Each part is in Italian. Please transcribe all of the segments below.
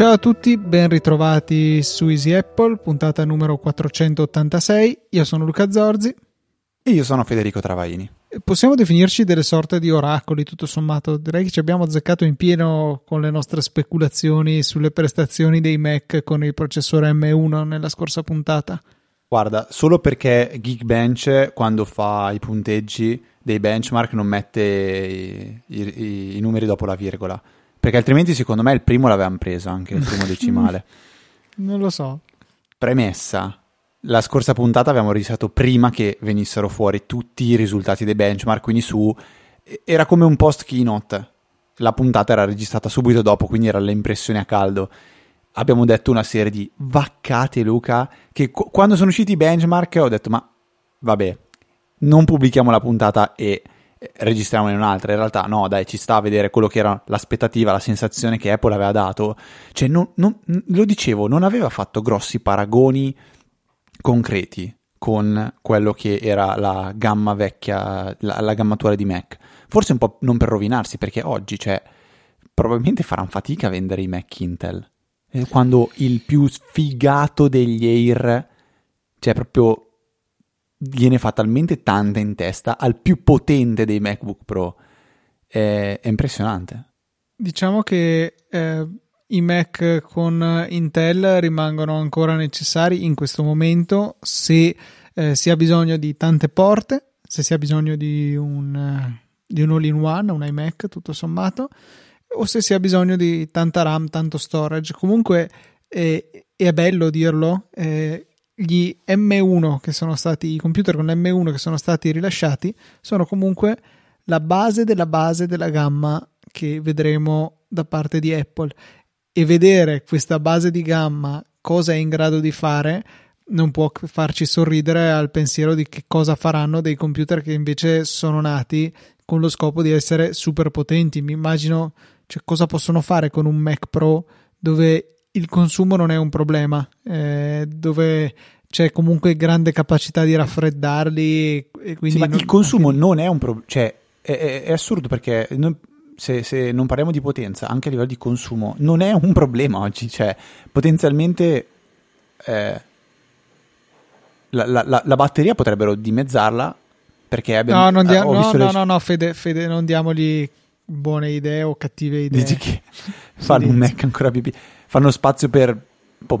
Ciao a tutti, ben ritrovati su Easy Apple, puntata numero 486. Io sono Luca Zorzi. E io sono Federico Travaini. Possiamo definirci delle sorte di oracoli, tutto sommato. Direi che ci abbiamo azzeccato in pieno con le nostre speculazioni sulle prestazioni dei Mac con il processore M1 nella scorsa puntata. Guarda, solo perché Geekbench, quando fa i punteggi dei benchmark, non mette i, i, i numeri dopo la virgola perché altrimenti, secondo me, il primo l'avevamo preso anche il primo decimale. non lo so. Premessa. La scorsa puntata avevamo registrato prima che venissero fuori tutti i risultati dei benchmark, quindi su era come un post keynote. La puntata era registrata subito dopo, quindi era le impressioni a caldo. Abbiamo detto una serie di vaccate, Luca, che qu- quando sono usciti i benchmark ho detto "Ma vabbè, non pubblichiamo la puntata e registriamone un'altra. In realtà, no, dai, ci sta a vedere quello che era l'aspettativa, la sensazione che Apple aveva dato. Cioè, non, non, lo dicevo, non aveva fatto grossi paragoni concreti con quello che era la gamma vecchia, la, la gamma attuale di Mac. Forse un po' non per rovinarsi, perché oggi, cioè, probabilmente faranno fatica a vendere i Mac Intel. Quando il più sfigato degli Air, cioè proprio gliene fa talmente tanta in testa al più potente dei MacBook Pro. È, è impressionante. Diciamo che eh, i Mac con Intel rimangono ancora necessari in questo momento se eh, si ha bisogno di tante porte, se si ha bisogno di un, di un all-in-one, un iMac tutto sommato, o se si ha bisogno di tanta RAM, tanto storage. Comunque eh, è bello dirlo. Eh, gli M1 che sono stati, i computer con M1 che sono stati rilasciati sono comunque la base della base della gamma che vedremo da parte di Apple e vedere questa base di gamma cosa è in grado di fare non può farci sorridere al pensiero di che cosa faranno dei computer che invece sono nati con lo scopo di essere super potenti. Mi immagino cioè, cosa possono fare con un Mac Pro dove il consumo non è un problema, eh, dove c'è comunque grande capacità di raffreddarli. Sì, non... il consumo non è un problema, cioè è, è, è, assurdo perché non, se, se, non parliamo di potenza, anche a livello di consumo, non è un problema oggi, cioè potenzialmente eh, la, la, la, la, batteria potrebbero dimezzarla perché abbiamo... No, non dia- no, no, le... no, no, Fede, Fede, non diamogli buone idee o cattive idee. Dici che fanno un Mac ancora più fanno spazio per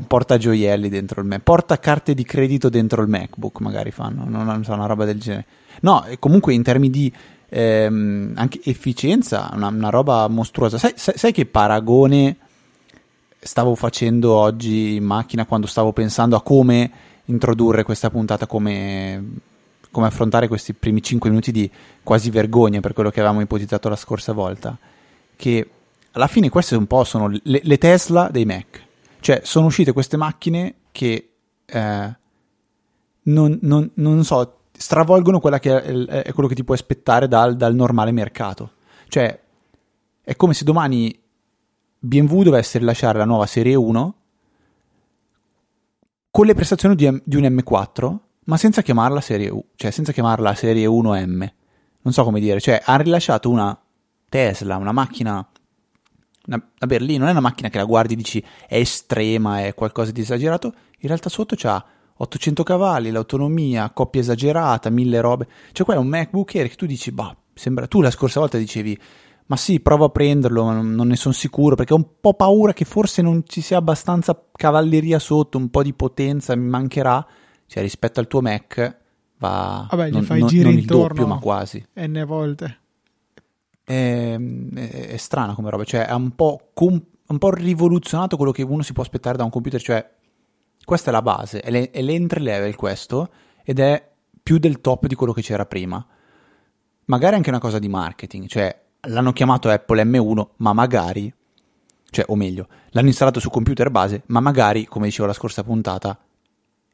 porta gioielli dentro il Mac, porta carte di credito dentro il MacBook, magari fanno, non so, una roba del genere. No, comunque in termini di ehm, anche efficienza, una, una roba mostruosa. Sai, sai, sai, che paragone stavo facendo oggi in macchina quando stavo pensando a come introdurre questa puntata, come, come affrontare questi primi 5 minuti di quasi vergogna per quello che avevamo ipotizzato la scorsa volta? Che alla fine queste un po' sono le, le Tesla dei Mac. Cioè, sono uscite queste macchine che eh, non, non, non, so, stravolgono quella che è, è, quello che ti puoi aspettare dal, dal, normale mercato. Cioè, è come se domani BMW dovesse rilasciare la nuova serie 1 con le prestazioni di, di un M4, ma senza chiamarla serie U, cioè senza chiamarla serie 1M. Non so come dire, cioè hanno rilasciato una Tesla, una macchina una, la Berlino non è una macchina che la guardi e dici è estrema, è qualcosa di esagerato, in realtà sotto c'ha 800 cavalli, l'autonomia, coppia esagerata, mille robe. Cioè, qua è un MacBook Air che tu dici, bah, sembra. Tu la scorsa volta dicevi, ma sì, provo a prenderlo, ma non ne sono sicuro perché ho un po' paura che forse non ci sia abbastanza cavalleria sotto, un po' di potenza mi mancherà. Cioè, rispetto al tuo Mac va. Vabbè, non, gli fai non, giri non il doppio, ma quasi. N volte è, è, è strana come roba, cioè ha un po', com- un po' rivoluzionato quello che uno si può aspettare da un computer, cioè questa è la base, è, le, è l'entry level questo ed è più del top di quello che c'era prima. Magari anche una cosa di marketing, cioè l'hanno chiamato Apple M1, ma magari, cioè o meglio, l'hanno installato su computer base, ma magari, come dicevo la scorsa puntata,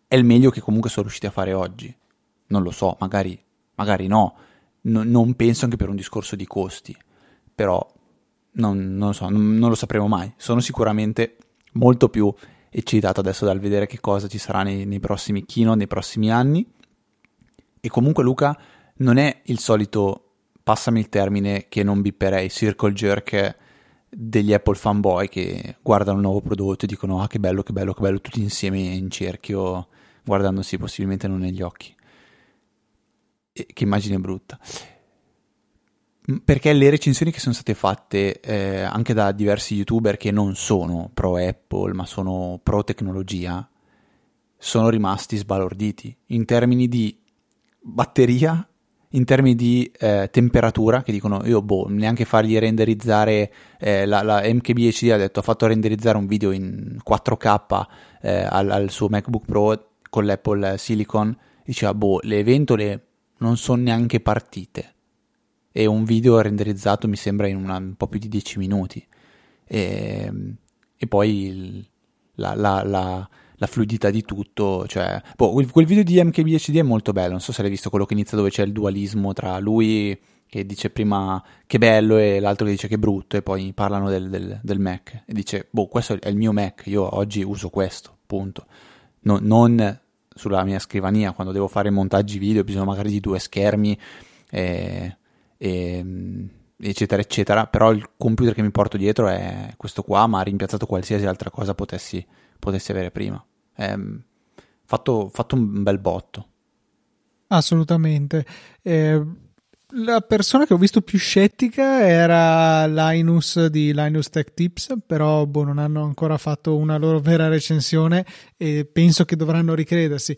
è il meglio che comunque sono riusciti a fare oggi. Non lo so, magari, magari no no, non penso anche per un discorso di costi, però non, non lo so, non, non, lo sapremo mai. Sono sicuramente molto più eccitato adesso dal vedere che cosa ci sarà nei, nei prossimi keynote, nei prossimi anni. E comunque Luca non è il solito, passami il termine che non bipperei, circle jerk degli Apple fanboy che guardano un nuovo prodotto e dicono ah che bello, che bello, che bello, tutti insieme in cerchio, guardandosi possibilmente non negli occhi. E, che immagine brutta. Perché le recensioni che sono state fatte eh, anche da diversi youtuber che non sono pro Apple ma sono pro tecnologia sono rimasti sbalorditi in termini di batteria in termini di eh, temperatura, che dicono io boh, neanche fargli renderizzare eh, la, la MKBHD ha detto ha fatto renderizzare un video in 4K eh, al, al, suo MacBook Pro con l'Apple Silicon, diceva boh, le ventole non sono neanche partite e un video renderizzato mi sembra in una, un po' più di 10 minuti e, e poi il, la, la, la la fluidità di tutto. Cioè, boh, quel, video di MKBHD è molto bello. Non so se l'hai visto quello che inizia dove c'è il dualismo tra lui che dice prima che bello e l'altro che dice che brutto e poi parlano del, del, del Mac e dice boh questo è il mio Mac io oggi uso questo punto no, non sulla mia scrivania quando devo fare montaggi video bisogna magari di due schermi e, e, eccetera eccetera però il computer che mi porto dietro è questo qua ma ha rimpiazzato qualsiasi altra cosa potessi potessi avere prima. È ehm, fatto, fatto un bel botto. Assolutamente. Eh, la persona che ho visto più scettica era Linus di Linus Tech Tips, però boh, non hanno ancora fatto una loro vera recensione e penso che dovranno ricredersi.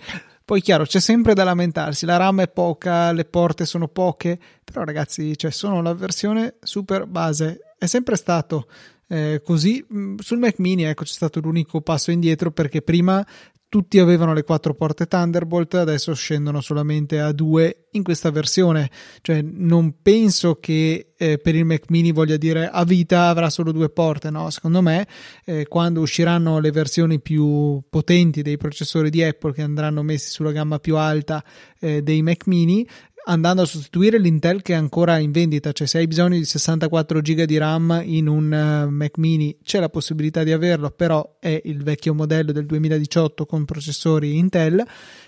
Poi chiaro, c'è sempre da lamentarsi, la RAM è poca, le porte sono poche, però ragazzi, cioè, sono la versione super base, è sempre stato eh, così. Mm, sul Mac mini ecco c'è stato l'unico passo indietro perché prima tutti avevano le quattro porte Thunderbolt, adesso scendono solamente a due in questa versione. Cioè, non penso che eh, per il Mac mini voglia dire a vita avrà solo due porte, no? Secondo me, eh, quando usciranno le versioni più potenti dei processori di Apple che andranno messi sulla gamma più alta eh, dei Mac mini, andando a sostituire l'Intel che è ancora in vendita, cioè se hai bisogno di 64 GB di RAM in un uh, Mac mini c'è la possibilità di averlo, però è il vecchio modello del 2018 con processori Intel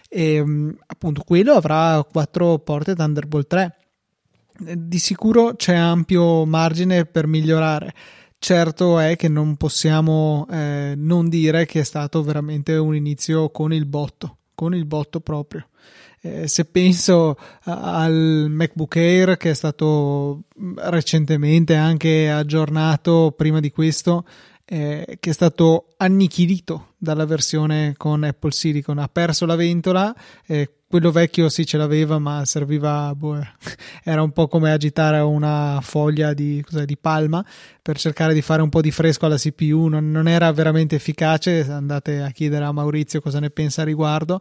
e um, appunto quello avrà 4 porte Thunderbolt 3. Di sicuro c'è ampio margine per migliorare. Certo è che non possiamo eh, non dire che è stato veramente un inizio con il botto, con il botto proprio. Eh, se penso al MacBook Air che è stato recentemente anche aggiornato prima di questo, eh, che è stato annichilito dalla versione con Apple Silicon, ha perso la ventola. Eh, quello vecchio sì ce l'aveva, ma serviva, boh, era un po' come agitare una foglia di, di, palma per cercare di fare un po' di fresco alla CPU. Non, non era veramente efficace. Andate a chiedere a Maurizio cosa ne pensa a riguardo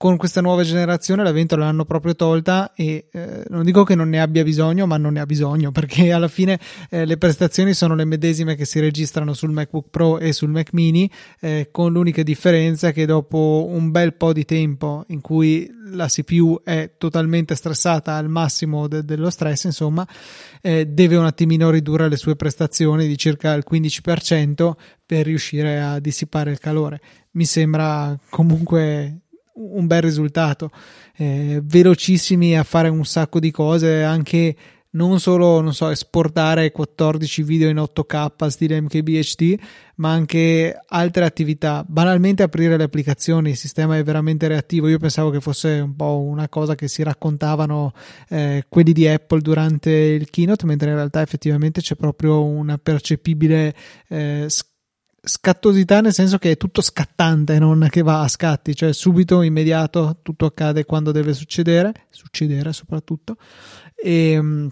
con questa nuova generazione la ventola l'hanno proprio tolta e eh, non dico che non ne abbia bisogno, ma non ne ha bisogno perché alla fine eh, le prestazioni sono le medesime che si registrano sul MacBook Pro e sul Mac mini, eh, con l'unica differenza che dopo un bel po' di tempo in cui la CPU è totalmente stressata al massimo de- dello stress, insomma, eh, deve un attimino ridurre le sue prestazioni di circa il 15% per riuscire a dissipare il calore. Mi sembra comunque un bel risultato. Eh, velocissimi a fare un sacco di cose, anche non solo non so, esportare 14 video in 8K stile MKBHD, ma anche altre attività. Banalmente aprire le applicazioni, il sistema è veramente reattivo. Io pensavo che fosse un po' una cosa che si raccontavano eh, quelli di Apple durante il keynote, mentre in realtà effettivamente c'è proprio una percepibile eh, scattosità nel senso che è tutto scattante, non che va a scatti, cioè subito, immediato, tutto accade quando deve succedere, succedere soprattutto. E, ehm,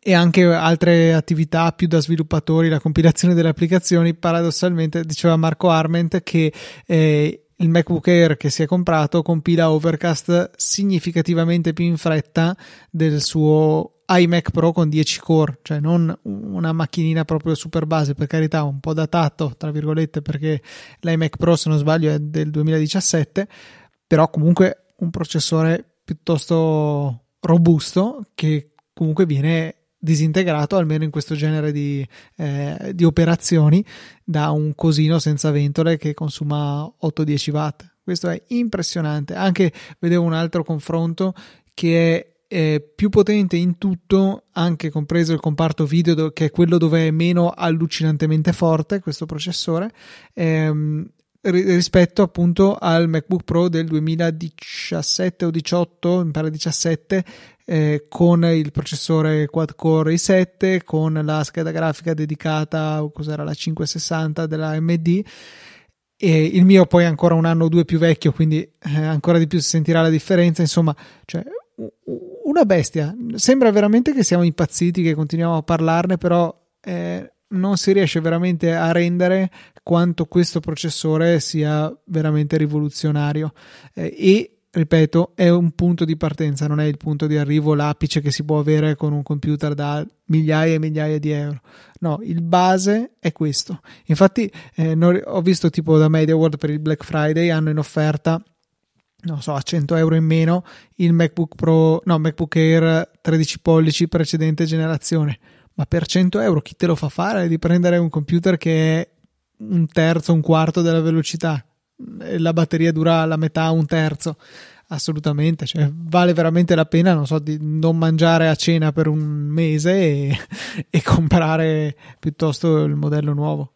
e anche altre attività più da sviluppatori, la compilazione delle applicazioni. Paradossalmente, diceva Marco Arment che eh, il MacBook Air che si è comprato compila Overcast significativamente più in fretta del suo iMac Pro con 10 core, cioè non una macchinina proprio super base, per carità, un po' datato, tra virgolette, perché l'iMac Pro, se non sbaglio, è del 2017, però comunque un processore piuttosto robusto che comunque viene disintegrato almeno in questo genere di, eh, di operazioni da un cosino senza ventole che consuma 8-10 watt. Questo è impressionante. Anche vedevo un altro confronto che è eh, più potente in tutto, anche compreso il comparto video, che è quello dove è meno allucinantemente forte questo processore, ehm, rispetto appunto al MacBook Pro del 2017 o 18, mi pare 17, eh, con il processore quad core i7, con la scheda grafica dedicata, cos'era la 560 della AMD. E il mio poi è ancora un anno o due più vecchio, quindi eh, ancora di più si sentirà la differenza. Insomma, cioè, una bestia. Sembra veramente che siamo impazziti, che continuiamo a parlarne, però eh, non si riesce veramente a rendere quanto questo processore sia veramente rivoluzionario. Eh, e ripeto, è un punto di partenza, non è il punto di arrivo, l'apice che si può avere con un computer da migliaia e migliaia di euro. No, il base è questo. Infatti, eh, ho visto tipo da MediaWorld per il Black Friday hanno in offerta non so, a 100 euro in meno il MacBook Pro, no, MacBook Air 13 pollici precedente generazione. Ma per 100 euro chi te lo fa fare di prendere un computer che è un terzo, un quarto della velocità? La batteria dura la metà, un terzo. Assolutamente, cioè, vale veramente la pena, non so, di non mangiare a cena per un mese e, e comprare piuttosto il modello nuovo.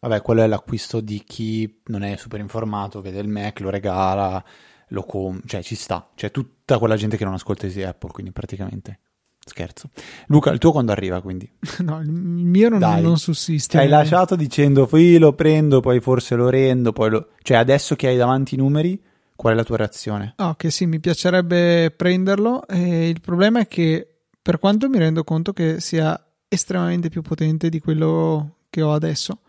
Vabbè, quello è l'acquisto di chi non è super informato, vede il Mac, lo regala, lo com- cioè ci sta. C'è tutta quella gente che non ascolta Apple, quindi praticamente scherzo. Luca, il tuo quando arriva quindi? No, il mio non, non sussiste. Hai lasciato dicendo poi lo prendo, poi forse lo rendo, poi lo... Cioè adesso che hai davanti i numeri, qual è la tua reazione? Ah, ok, sì, mi piacerebbe prenderlo. E il problema è che per quanto mi rendo conto che sia estremamente più potente di quello che ho adesso,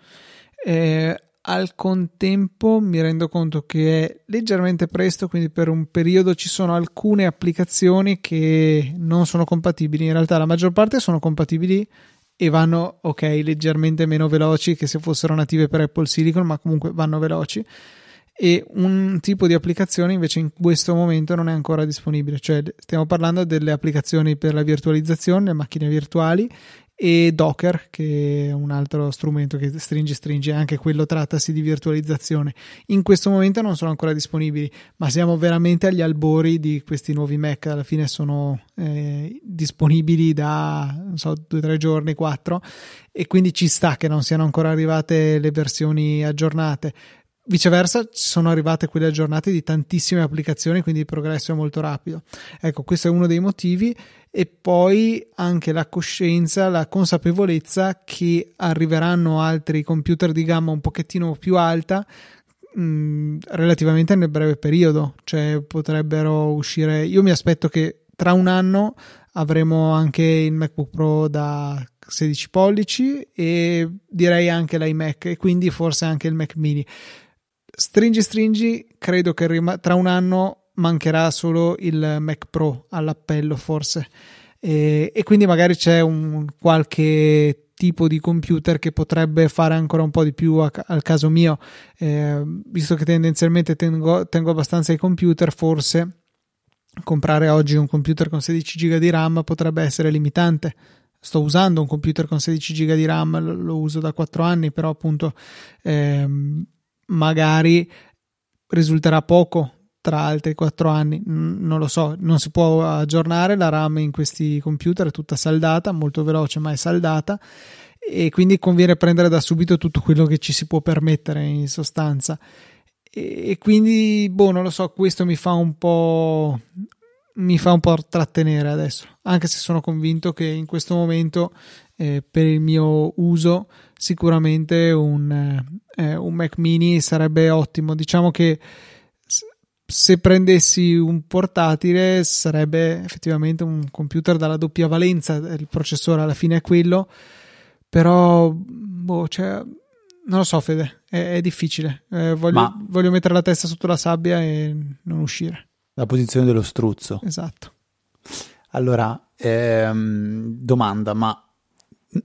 eh, al contempo mi rendo conto che è leggermente presto, quindi per un periodo ci sono alcune applicazioni che non sono compatibili. In realtà la maggior parte sono compatibili e vanno ok leggermente meno veloci che se fossero native per Apple Silicon, ma comunque vanno veloci. E un tipo di applicazione invece in questo momento non è ancora disponibile, cioè stiamo parlando delle applicazioni per la virtualizzazione, le macchine virtuali e Docker, che è un altro strumento che stringe stringe, anche quello trattasi di virtualizzazione. In questo momento non sono ancora disponibili, ma siamo veramente agli albori di questi nuovi Mac. Alla fine sono eh, disponibili da non so, due o tre giorni, quattro, e quindi ci sta che non siano ancora arrivate le versioni aggiornate. Viceversa, sono arrivate quelle aggiornate di tantissime applicazioni, quindi il progresso è molto rapido. Ecco, questo è uno dei motivi. E poi anche la coscienza, la consapevolezza che arriveranno altri computer di gamma un pochettino più alta mh, mm, relativamente nel breve periodo. Cioè, potrebbero uscire. Io mi aspetto che tra un anno avremo anche il MacBook Pro da 16 pollici e direi anche l'iMac e quindi forse anche il Mac mini Stringi stringi, credo che rim- tra un anno mancherà solo il Mac Pro all'appello forse. E, e quindi magari c'è un qualche tipo di computer che potrebbe fare ancora un po' di più a, al caso mio. Eh, visto che tendenzialmente tengo, tengo abbastanza i computer forse comprare oggi un computer con 16 GB di RAM potrebbe essere limitante. Sto usando un computer con 16 GB di RAM lo, lo uso da 4 anni però appunto ehm, magari risulterà poco tra altri 4 anni, non lo so, non si può aggiornare la RAM in questi computer, è tutta saldata, molto veloce ma è saldata e quindi conviene prendere da subito tutto quello che ci si può permettere in sostanza. E quindi boh non lo so questo mi fa un po' mi fa un po' trattenere adesso anche se sono convinto che in questo momento eh, per il mio uso sicuramente un, eh, un Mac mini sarebbe ottimo. Diciamo che se prendessi un portatile sarebbe effettivamente un computer dalla doppia valenza, il processore alla fine è quello, però boh, cioè, non lo so Fede, è, è difficile, eh, voglio, Ma... voglio mettere la testa sotto la sabbia e non uscire. La posizione dello struzzo. Esatto. Allora, ehm, domanda, ma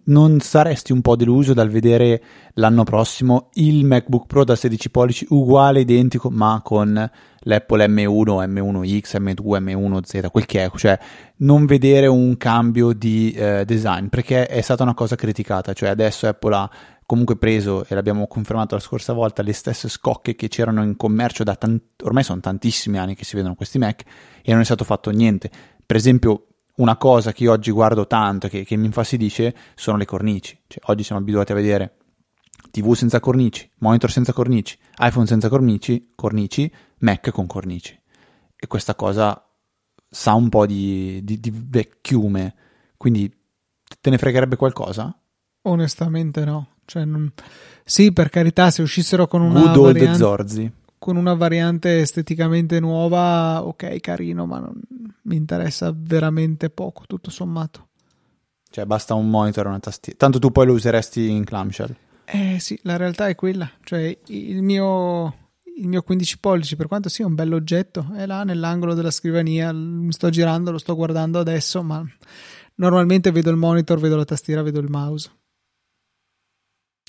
non saresti un po' deluso dal vedere l'anno prossimo il MacBook Pro da 16 pollici uguale, identico, ma con l'Apple M1, M1X, M2, M1Z, quel che è, cioè non vedere un cambio di eh, design, perché è stata una cosa criticata, cioè adesso Apple ha comunque preso, e l'abbiamo confermato la scorsa volta, le stesse scocche che c'erano in commercio da tant- ormai sono tantissimi anni che si vedono questi Mac e non è stato fatto niente. Per esempio, una cosa che io oggi guardo tanto, che, che mi infastidisce, sono le cornici. Cioè, oggi siamo abituati a vedere TV senza cornici, monitor senza cornici, iPhone senza cornici, cornici, Mac con cornici. E questa cosa sa un po' di, di, di vecchiume, quindi te ne fregherebbe qualcosa? Onestamente no. Cioè, non... Sì, per carità, se uscissero con una Good old variante, Zorzi. Con una variante esteticamente nuova, ok, carino, ma non mi interessa veramente poco, tutto sommato. Cioè, basta un monitor e una tastiera. Tanto tu poi lo useresti in clamshell. Eh sì, la realtà è quella. Cioè, il mio, il mio 15 pollici, per quanto sia un bell'oggetto, è là nell'angolo della scrivania, mi sto girando, lo sto guardando adesso, ma normalmente vedo il monitor, vedo la tastiera, vedo il mouse.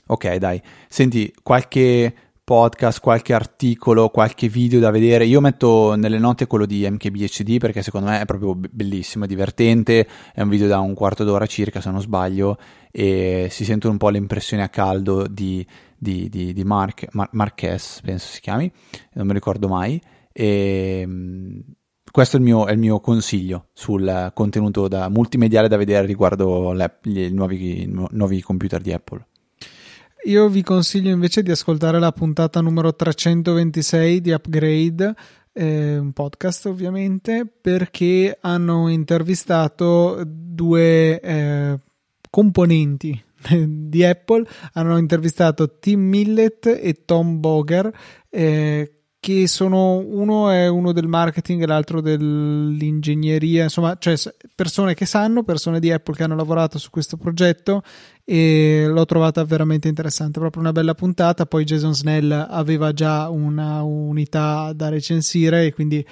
Ok, dai. Senti, qualche podcast, qualche articolo, qualche video da vedere. Io metto nelle note quello di MKBHD perché secondo me è proprio bellissimo, è divertente. È un video da un quarto d'ora circa, se non sbaglio, e si sentono un po' le impressioni a caldo di, di, di, di Mark, Mar- Marquez, penso si chiami, non mi ricordo mai. E questo è il, mio, è il mio, consiglio sul contenuto da multimediale da vedere riguardo i nuovi, nuovi computer di Apple. Io vi consiglio invece di ascoltare la puntata numero 326 di Upgrade, eh, un podcast ovviamente, perché hanno intervistato due eh, componenti di Apple, hanno intervistato Tim Millett e Tom Boger, eh, che sono uno è uno del marketing e l'altro dell'ingegneria, insomma, cioè persone che sanno, persone di Apple che hanno lavorato su questo progetto e l'ho trovata veramente interessante, proprio una bella puntata. Poi Jason Snell aveva già una unità da recensire e quindi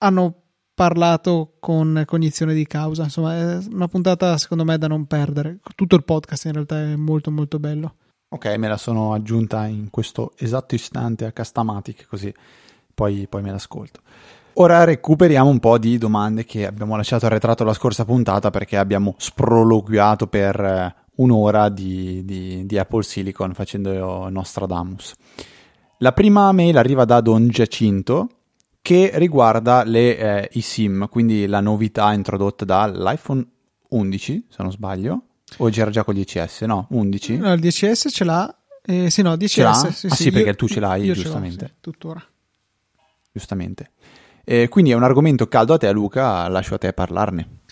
hanno parlato con cognizione di causa. Insomma, è una puntata secondo me da non perdere. Tutto il podcast in realtà è molto molto bello. Ok, me la sono aggiunta in questo esatto istante a Castamatic, così poi, poi me l'ascolto. Ora recuperiamo un po' di domande che abbiamo lasciato arretrato la scorsa puntata perché abbiamo sproloquiato per eh, un'ora di, di, di Apple Silicon facendo Nostradamus. La prima mail arriva da Don Giacinto che riguarda le eh, eSIM, quindi la novità introdotta dall'iPhone 11, se non sbaglio, o c'era già con il 10S? No, 11? No, il 10S ce l'ha. Eh, sì, no, 10S. Sì, ah sì, perché io, tu ce l'hai, giustamente. L'ho, sì, tuttora. Giustamente. Eh, quindi è un argomento caldo a te, Luca, lascio a te parlarne.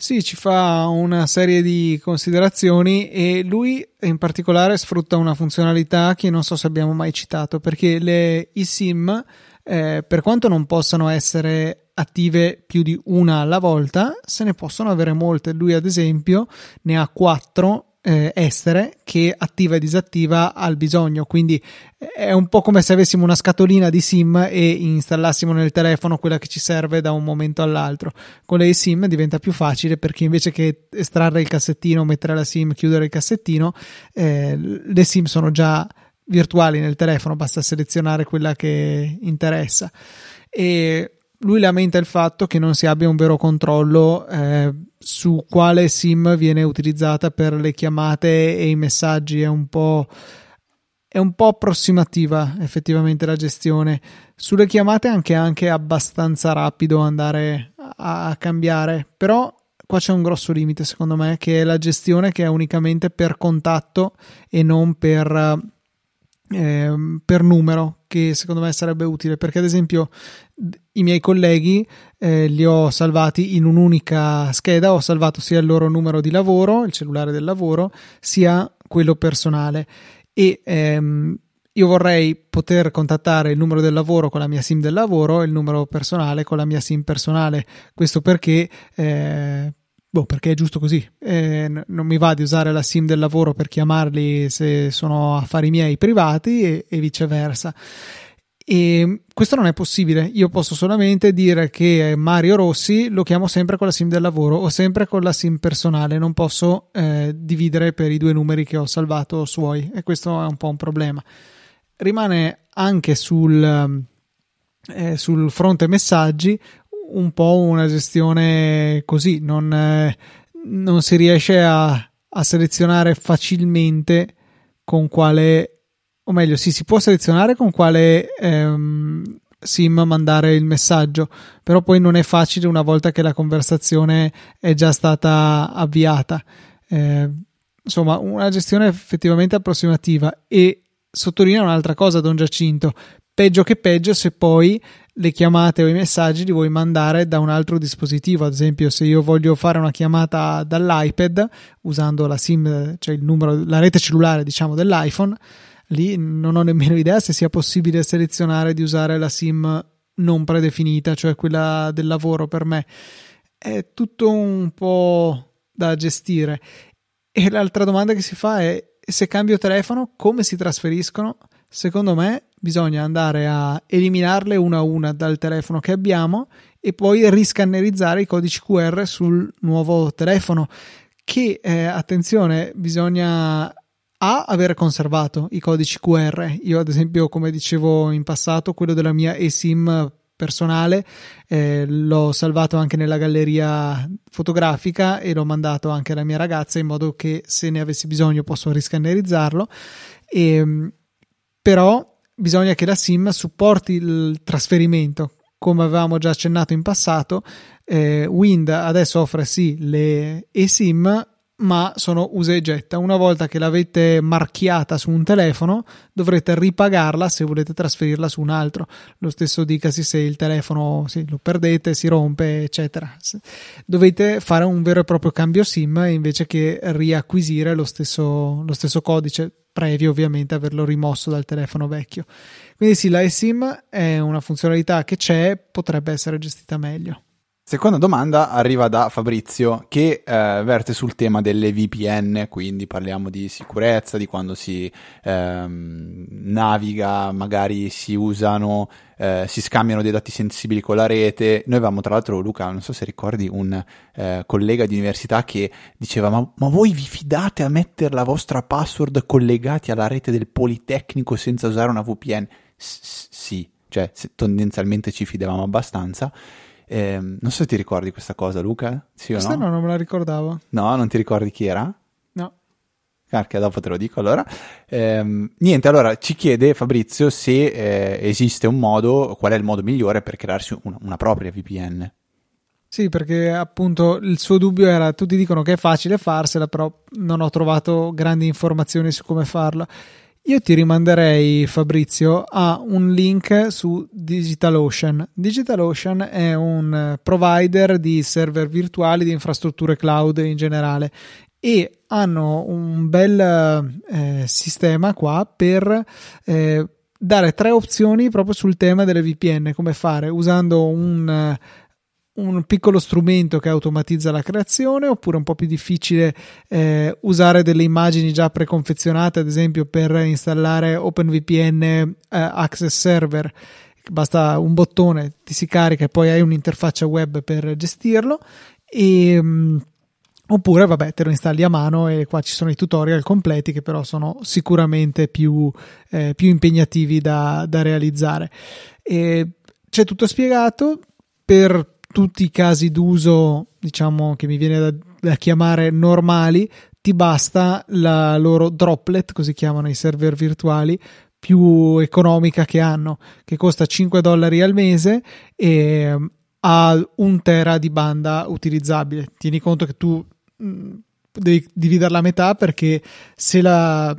Sì, ci fa una serie di considerazioni e lui in particolare sfrutta una funzionalità che non so se abbiamo mai citato, perché le eSIM, eh, per quanto non possano essere attive più di una alla volta, se ne possono avere molte. Lui, ad esempio, ne ha quattro eh, estere che attiva e disattiva al bisogno. Quindi eh, è un po' come se avessimo una scatolina di SIM e installassimo nel telefono quella che ci serve da un momento all'altro. Con le SIM diventa più facile perché invece che estrarre il cassettino, mettere la SIM, chiudere il cassettino, eh, le SIM sono già virtuali nel telefono, basta selezionare quella che interessa. E lui lamenta il fatto che non si abbia un vero controllo eh, su quale SIM viene utilizzata per le chiamate e i messaggi. È un po', è un po' approssimativa effettivamente la gestione. Sulle chiamate anche, anche abbastanza rapido andare a, a cambiare, però qua c'è un grosso limite secondo me che è la gestione che è unicamente per contatto e non per eh, per numero che secondo me sarebbe utile perché ad esempio i miei colleghi eh, li ho salvati in un'unica scheda ho salvato sia il loro numero di lavoro il cellulare del lavoro sia quello personale e ehm, io vorrei poter contattare il numero del lavoro con la mia sim del lavoro e il numero personale con la mia sim personale questo perché eh, Boh, perché è giusto così. Eh, non mi va di usare la SIM del lavoro per chiamarli se sono affari miei privati e, e viceversa. E questo non è possibile. Io posso solamente dire che Mario Rossi lo chiamo sempre con la SIM del lavoro o sempre con la SIM personale. Non posso eh, dividere per i due numeri che ho salvato suoi, e questo è un po' un problema. Rimane anche sul eh, sul fronte messaggi un po' una gestione così, non, eh, non si riesce a, a, selezionare facilmente con quale, o meglio, sì, si può selezionare con quale ehm, SIM mandare il messaggio, però poi non è facile una volta che la conversazione è già stata avviata. Eh, insomma, una gestione effettivamente approssimativa e sottolinea un'altra cosa, Don Giacinto, peggio che peggio se poi le chiamate o i messaggi li vuoi mandare da un altro dispositivo. Ad esempio, se io voglio fare una chiamata dall'iPad usando la SIM, cioè il numero, la rete cellulare, diciamo, dell'iPhone, lì non ho nemmeno idea se sia possibile selezionare di usare la SIM non predefinita, cioè quella del lavoro per me. È tutto un po' da gestire. E l'altra domanda che si fa è: se cambio telefono, come si trasferiscono? Secondo me bisogna andare a eliminarle una a una dal telefono che abbiamo e poi riscannerizzare i codici QR sul nuovo telefono che eh, attenzione bisogna a aver conservato i codici QR io ad esempio come dicevo in passato quello della mia eSIM personale eh, l'ho salvato anche nella galleria fotografica e l'ho mandato anche alla mia ragazza in modo che se ne avessi bisogno posso riscannerizzarlo e, ehm, però bisogna che la SIM supporti il trasferimento. Come avevamo già accennato in passato, eh, Wind adesso offre sì le eSIM, ma sono usa e getta. Una volta che l'avete marchiata su un telefono, dovrete ripagarla se volete trasferirla su un altro. Lo stesso dicasi se il telefono sì, lo perdete, si rompe, eccetera. Dovete fare un vero e proprio cambio SIM invece che riacquisire lo stesso, lo stesso codice previo ovviamente averlo rimosso dal telefono vecchio. Quindi sì, la eSIM è una funzionalità che c'è, potrebbe essere gestita meglio. Seconda domanda arriva da Fabrizio che eh, verte sul tema delle VPN, quindi parliamo di sicurezza, di quando si ehm, naviga, magari si usano, eh, si scambiano dei dati sensibili con la rete. Noi avevamo tra l'altro, Luca, non so se ricordi, un eh, collega di università che diceva ma, ma voi vi fidate a mettere la vostra password collegati alla rete del Politecnico senza usare una VPN? Sì, cioè tendenzialmente ci fidavamo abbastanza. Eh, non so se ti ricordi questa cosa, Luca. Sì questa no? no, non me la ricordavo. No, non ti ricordi chi era? No. Carca, dopo te lo dico allora. Eh, niente, allora ci chiede Fabrizio se eh, esiste un modo, qual è il modo migliore per crearsi una, una propria VPN. Sì, perché appunto il suo dubbio era, tutti dicono che è facile farsela, però non ho trovato grandi informazioni su come farla. Io ti rimanderei, Fabrizio, a un link su DigitalOcean. DigitalOcean è un provider di server virtuali, di infrastrutture cloud in generale e hanno un bel eh, sistema qua per eh, dare tre opzioni proprio sul tema delle VPN, come fare usando un un piccolo strumento che automatizza la creazione oppure un po' più difficile eh, usare delle immagini già preconfezionate ad esempio per installare OpenVPN eh, Access Server. Basta un bottone ti si carica e poi hai un'interfaccia web per gestirlo. E um, oppure vabbè te lo installi a mano e qua ci sono i tutorial completi che però sono sicuramente più, eh, più impegnativi da, da realizzare. E c'è tutto spiegato. Per tutti i casi d'uso, diciamo che mi viene da, da chiamare normali, ti basta la loro droplet, così chiamano i server virtuali, più economica che hanno, che costa 5 dollari al mese e um, ha un tera di banda utilizzabile. Tieni conto che tu mh, mm, devi dividerla a metà perché se la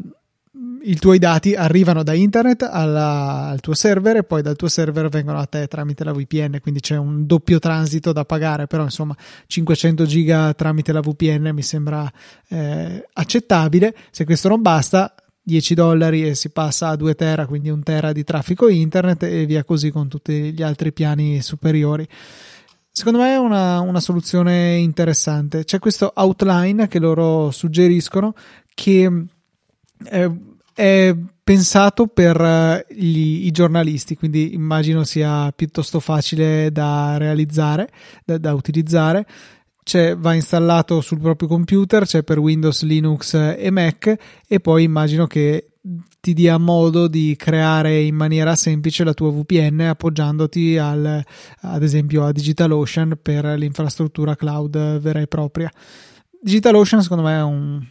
i tuoi dati arrivano da internet alla, al tuo server e poi dal tuo server vengono a te tramite la VPN, quindi c'è un doppio transito da pagare, però insomma 500 giga tramite la VPN mi sembra eh, accettabile. Se questo non basta, 10 dollari e si passa a 2 tera, quindi un tera di traffico internet e via così con tutti gli altri piani superiori. Secondo me è una, una soluzione interessante. C'è questo outline che loro suggeriscono che eh, è pensato per eh, gli, i giornalisti, quindi immagino sia piuttosto facile da realizzare, da, da utilizzare. C'è, va installato sul proprio computer, c'è per Windows, Linux e Mac e poi immagino che ti dia modo di creare in maniera semplice la tua VPN appoggiandoti al, ad esempio a DigitalOcean per l'infrastruttura cloud vera e propria. DigitalOcean secondo me è un,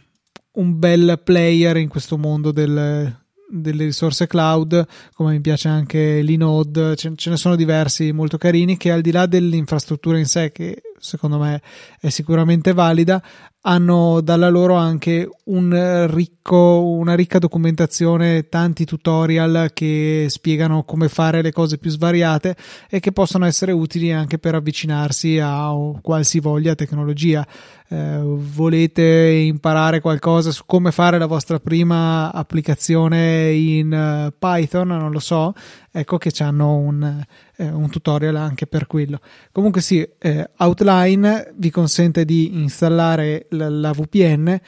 un bel player in questo mondo del, delle risorse cloud, come mi piace anche l'Inode, ce, ce ne sono diversi molto carini che al di là dell'infrastruttura in sé, che secondo me è sicuramente valida, hanno dalla loro anche un ricco, una ricca documentazione, tanti tutorial che spiegano come fare le cose più svariate e che possono essere utili anche per avvicinarsi a qualsivoglia tecnologia. Eh, volete imparare qualcosa su come fare la vostra prima applicazione in uh, Python, non lo so, ecco che hanno un, eh, un, tutorial anche per quello. Comunque sì, eh, Outline vi consente di installare la, la VPN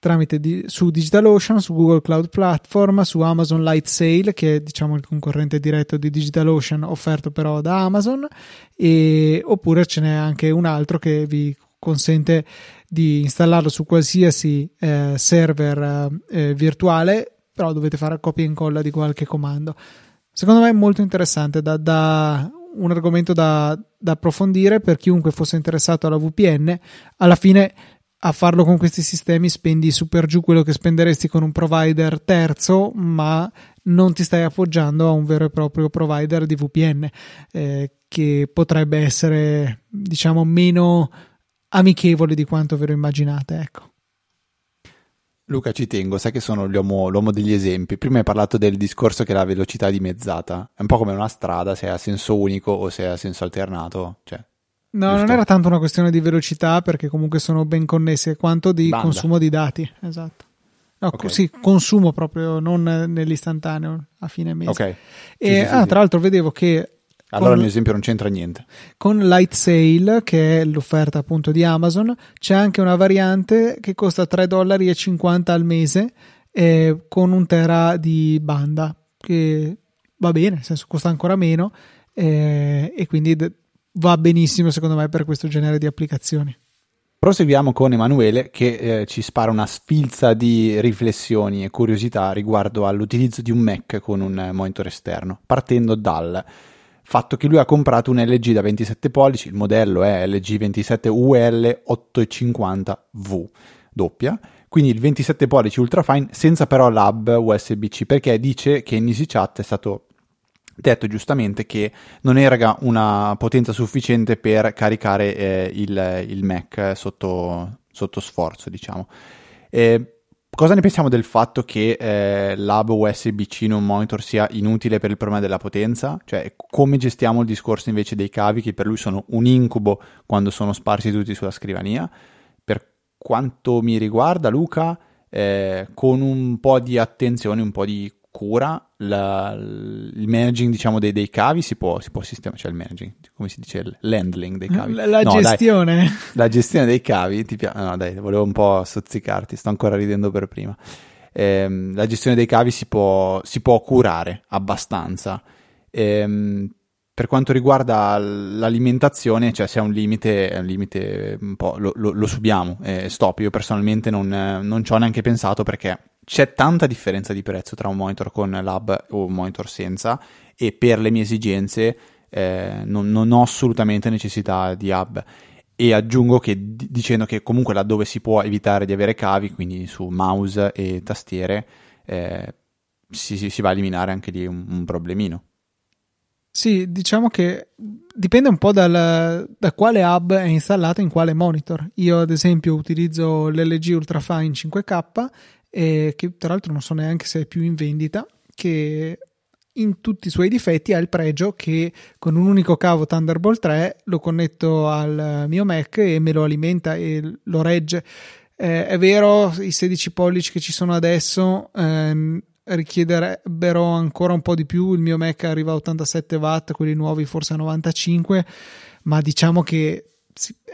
tramite di, su DigitalOcean, su Google Cloud Platform, su Amazon Light Sail, che è diciamo il concorrente diretto di DigitalOcean, offerto però da Amazon, e, oppure ce n'è anche un altro che vi consente di installarlo su qualsiasi eh, server eh, virtuale, però dovete fare copia e incolla di qualche comando. Secondo me è molto interessante, da, da un argomento da, da, approfondire per chiunque fosse interessato alla VPN. Alla fine, a farlo con questi sistemi, spendi su per giù quello che spenderesti con un provider terzo, ma non ti stai appoggiando a un vero e proprio provider di VPN eh, che potrebbe essere, diciamo, meno amichevole di quanto ve lo immaginate. Ecco. Luca, ci tengo, sai che sono l'uomo, l'uomo, degli esempi. Prima hai parlato del discorso che la velocità è dimezzata. È un po' come una strada, se è a senso unico o se è a senso alternato. Cioè, no, giusto? non era tanto una questione di velocità, perché comunque sono ben connesse, quanto di Banda. consumo di dati. Esatto. No, okay. sì, consumo proprio, non nell'istantaneo a fine mese. Ok. E, sì, ah, tra l'altro vedevo che allora il mio esempio non c'entra niente. Con Light Sale, che è l'offerta appunto di Amazon, c'è anche una variante che costa 3,50 dollari al mese eh, con un tera di banda, che va bene, nel senso costa ancora meno eh, e quindi d- va benissimo secondo me per questo genere di applicazioni. Proseguiamo con Emanuele che eh, ci spara una sfilza di riflessioni e curiosità riguardo all'utilizzo di un Mac con un monitor esterno, partendo dal fatto che lui ha comprato un LG da 27 pollici, il modello è LG 27 UL 850V doppia, quindi il 27 pollici ultrafine senza però l'hub USB-C perché dice che in EasyChat è stato detto giustamente che non era una potenza sufficiente per caricare eh, il, il, Mac sotto, sotto sforzo, diciamo. Eh, Cosa ne pensiamo del fatto che eh, l'hub USB-C in un monitor sia inutile per il problema della potenza? Cioè, come gestiamo il discorso invece dei cavi che per lui sono un incubo quando sono sparsi tutti sulla scrivania? Per quanto mi riguarda, Luca, eh, con un po' di attenzione, un po' di cura, la, il managing diciamo, dei, dei, cavi si può, si può sistemare, cioè il managing, come si dice, l'handling dei cavi. La, la no, gestione. Dai, la gestione dei cavi, ti piace? No, dai, volevo un po' stuzzicarti, sto ancora ridendo per prima. Eh, la gestione dei cavi si può, si può curare abbastanza. Eh, per quanto riguarda l'alimentazione, cioè se è un limite, è un limite un po' lo, lo, lo subiamo. Eh, stop, io personalmente non, non ci ho neanche pensato perché c'è tanta differenza di prezzo tra un monitor con l'hub o un monitor senza e per le mie esigenze eh, non, non, ho assolutamente necessità di hub e aggiungo che dicendo che comunque laddove si può evitare di avere cavi quindi su mouse e tastiere eh, si, si, si, va a eliminare anche lì un, un problemino sì, diciamo che dipende un po' dal, da quale hub è installato in quale monitor. Io, ad esempio, utilizzo l'LG Ultrafine 5K eh, che tra l'altro non so neanche se è più in vendita, che in tutti i suoi difetti ha il pregio che con un unico cavo Thunderbolt 3 lo connetto al mio Mac e me lo alimenta e lo regge. Eh, è vero, i 16 pollici che ci sono adesso ehm, richiederebbero ancora un po' di più. Il mio Mac arriva a 87 watt, quelli nuovi forse a 95, ma diciamo che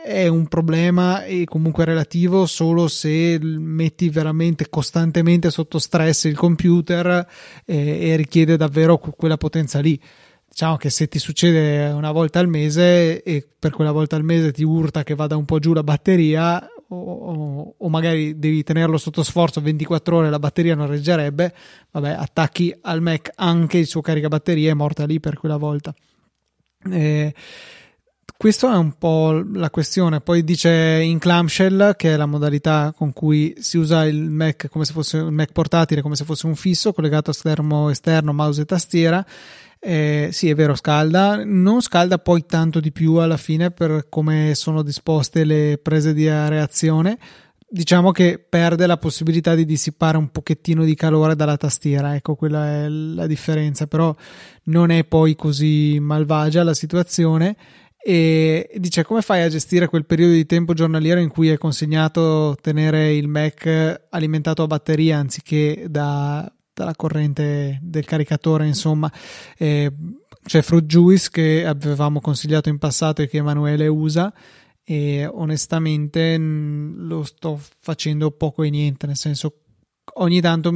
è un problema e comunque relativo solo se metti veramente costantemente sotto stress il computer eh, e richiede davvero quella potenza lì. Diciamo che se ti succede una volta al mese e per quella volta al mese ti urta che vada un po' giù la batteria, o, o, magari devi tenerlo sotto sforzo 24 ore la batteria non reggerebbe, vabbè, attacchi al Mac anche il suo caricabatteria è morta lì per quella volta. Eh, questa è un po' la questione. Poi dice in clamshell, che è la modalità con cui si usa il Mac come se fosse un Mac portatile, come se fosse un fisso collegato a schermo esterno, mouse e tastiera. Eh, sì, è vero, scalda, non scalda poi tanto di più alla fine per come sono disposte le prese di reazione. Diciamo che perde la possibilità di dissipare un pochettino di calore dalla tastiera, ecco, quella è la differenza, però non è poi così malvagia la situazione e dice come fai a gestire quel periodo di tempo giornaliero in cui è consegnato tenere il Mac alimentato a batteria anziché da, dalla corrente del caricatore insomma? Eh, c'è Fruit Juice che avevamo consigliato in passato e che Emanuele usa e onestamente lo sto facendo poco e niente nel senso ogni tanto